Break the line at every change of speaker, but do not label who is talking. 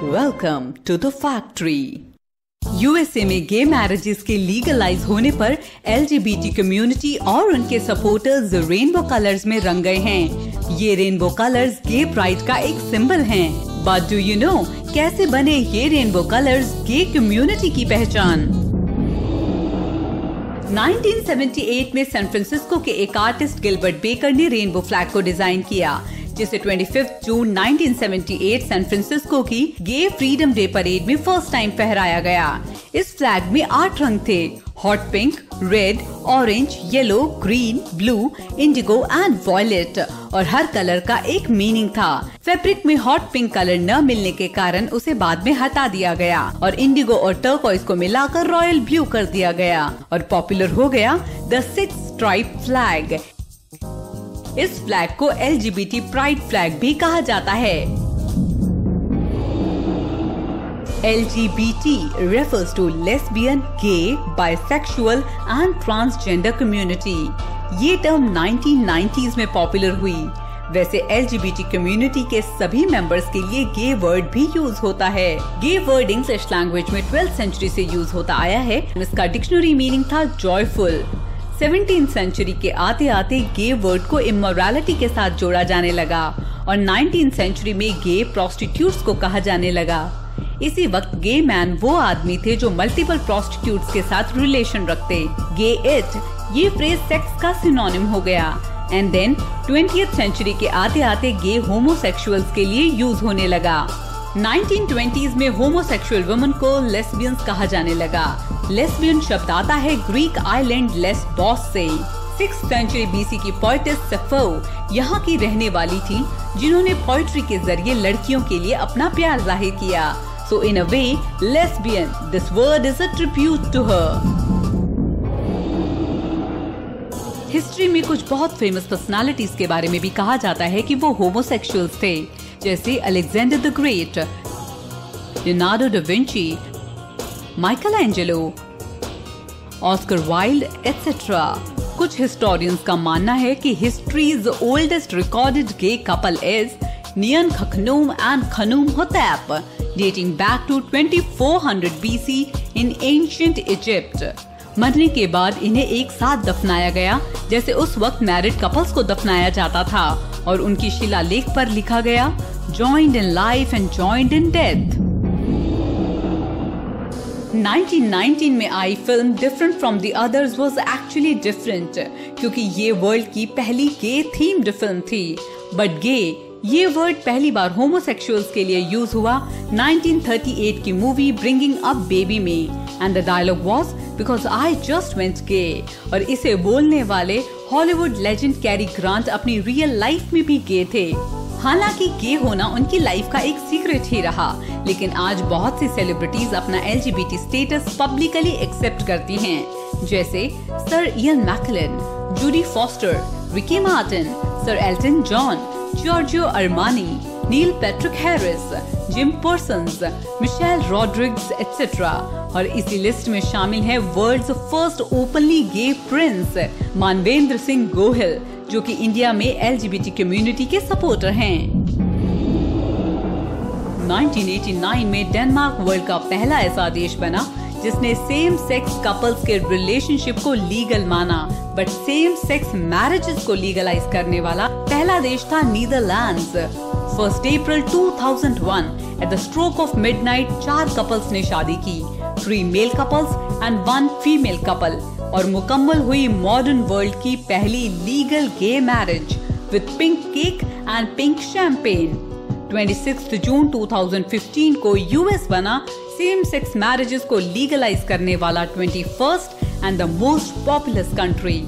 Welcome to the factory USA में gay marriages के legalise होने पर एल कम्युनिटी और उनके सपोर्टर्स रेनबो कलर्स में रंग गए हैं। ये रेनबो कलर्स गे प्राइड का एक सिंबल हैं। बट डू यू नो कैसे बने ये रेनबो कलर्स गे कम्युनिटी की पहचान? 1978 में सैन फ्रांसिस्को के एक आर्टिस्ट गिलबर्ट बेकर ने रेनबो फ्लैग को डिज़ाइन किया। जिसे 25 जून 1978 सैन फ्रांसिस्को की गे फ्रीडम डे परेड में फ़र्स्ट टाइम फहराया गया। इस फ्लैग में आठ रंग थे hot pink red orange yellow green blue indigo and violet और हर कलर का एक मीनिंग था। फैब्रिक में हॉट पिंक कलर न मिलने के कारण उसे बाद में हटा दिया गया और इंडिगो और टर्कोइस को मिलाकर रॉयल ब्लू कर दिया गया और पॉपुलर हो गया द सिक्स स्ट्राइप फ्लैग इस फ्लैग को एलजीबीटी प्राइड फ्लैग भी कहा जाता है। L G B T refers to lesbian gay bisexual and transgender community ये टर्म 1990s में पॉपुलर हुई। वैसे L G B T community के सभी मेंबर्स के लिए गे वर्ड भी यूज़ होता है। गे वर्ड इंग्लिश लैंग्वेज में ट्वेल्थ सेंचुरी से यूज़ होता आया है। इसका डिक्शनरी मीनिंग था जॉयफुल सेवनटीन सेंचुरी के आते आते गे वर्ड को इमोरालिटी के साथ जोड़ा जाने लगा और नाइनटीन सेंचुरी में गे प्रोस्टिट्यूट्स को कहा जाने लगा। इसी वक्त गे मैन वो आदमी थे जो मल्टीपल प्रोस्टिट्यूट्स के साथ रिलेशन रखते। गे इट ये फ्रेज सेक्स का सिनोनिम हो गया। एंड देन ट्वेंटी सेंचुरी के आते आते गे होमोसेक्सुअल्स के लिए यूज़ होने लगा। 1920s में होमोसेक्सुअल वुमन को लेस्बियंस कहा जाने लगा। लेस्बियन शब्द आता है ग्रीक आइलैंड लेस बॉस से सिक्स सेंचुरी बीसी की पोइटिस सफो यहाँ की रहने वाली थी, जिन्होंने पोइट्री के ज़रिए लड़कियों के लिए अपना प्यार ज़ाहिर किया। So in a way lesbian this word is a tribute to her history में कुछ बहुत फ़ेमस पर्सनालिटीज के बारे में भी कहा जाता है कि वो होमोसेक्सुअल्स थे। जैसे Alexander the great Leonardo da Vinci Michelangelo Oscar Wilde etcetera कुछ हिस्टोरियंस का मानना है कि history's oldest recorded gay couple is Niankhkhnum and Khnumhotep dating back to 2400 BC in ancient Egypt मरने के बाद इन्हें एक साथ दफनाया गया, जैसे उस वक्त मैरिड कपल्स को दफनाया जाता था, और उनकी शिलालेख पर लिखा गया joined in life and joined in death 1919 में आई film different from the others was actually different क्योंकि ये वर्ल्ड की पहली गे थीम्ड फ़िल्म थी. बट गे ये वर्ड पहली बार होमोसेक्सुअल्स के लिए यूज़ हुआ 1938 की मूवी ब्रिंगिंग अप बेबी में and the dialogue was because I just went gay और इसे बोलने वाले हॉलीवुड लेजेंड कैरी ग्रांट अपनी रियल लाइफ में भी गे थे. हालाँकि गे होना उनकी लाइफ का एक सीक्रेट ही रहा। लेकिन आज बहुत सी सेलिब्रिटीज अपना एल स्टेटस पब्लिकली एक्सेप्ट करती हैं। जैसे sir Ian McKellen Jodie Foster Ricky Martin sir Elton John Giorgio Armani Neil Patrick Harris Jim Parsons Michelle Rodriguez etcetera और इसी लिस्ट में शामिल है world's first openly gay prince Manvendra Singh Gohil जो कि इंडिया में एलजीबीटी कम्युनिटी के supporter हैं। 1989 में डेनमार्क वर्ल्ड का पहला ऐसा देश बना, जिसने सेम सेक्स कपल्स के रिलेशनशिप को लीगल माना बट सेम सेक्स मैरिजेस को लीगलाइज करने वाला पहला देश था Netherlands first April 2001 at the stroke of midnight चार कपल्स ने शादी की three male couples and one female couple और मुकम्मल हुई मॉडर्न वर्ल्ड की पहली legal gay marriage with pink cake and pink champagne 26 June 2015 को यूएस बना सेम सेक्स मैरिजेस को लीगलाइज करने वाला twenty first and the most popular country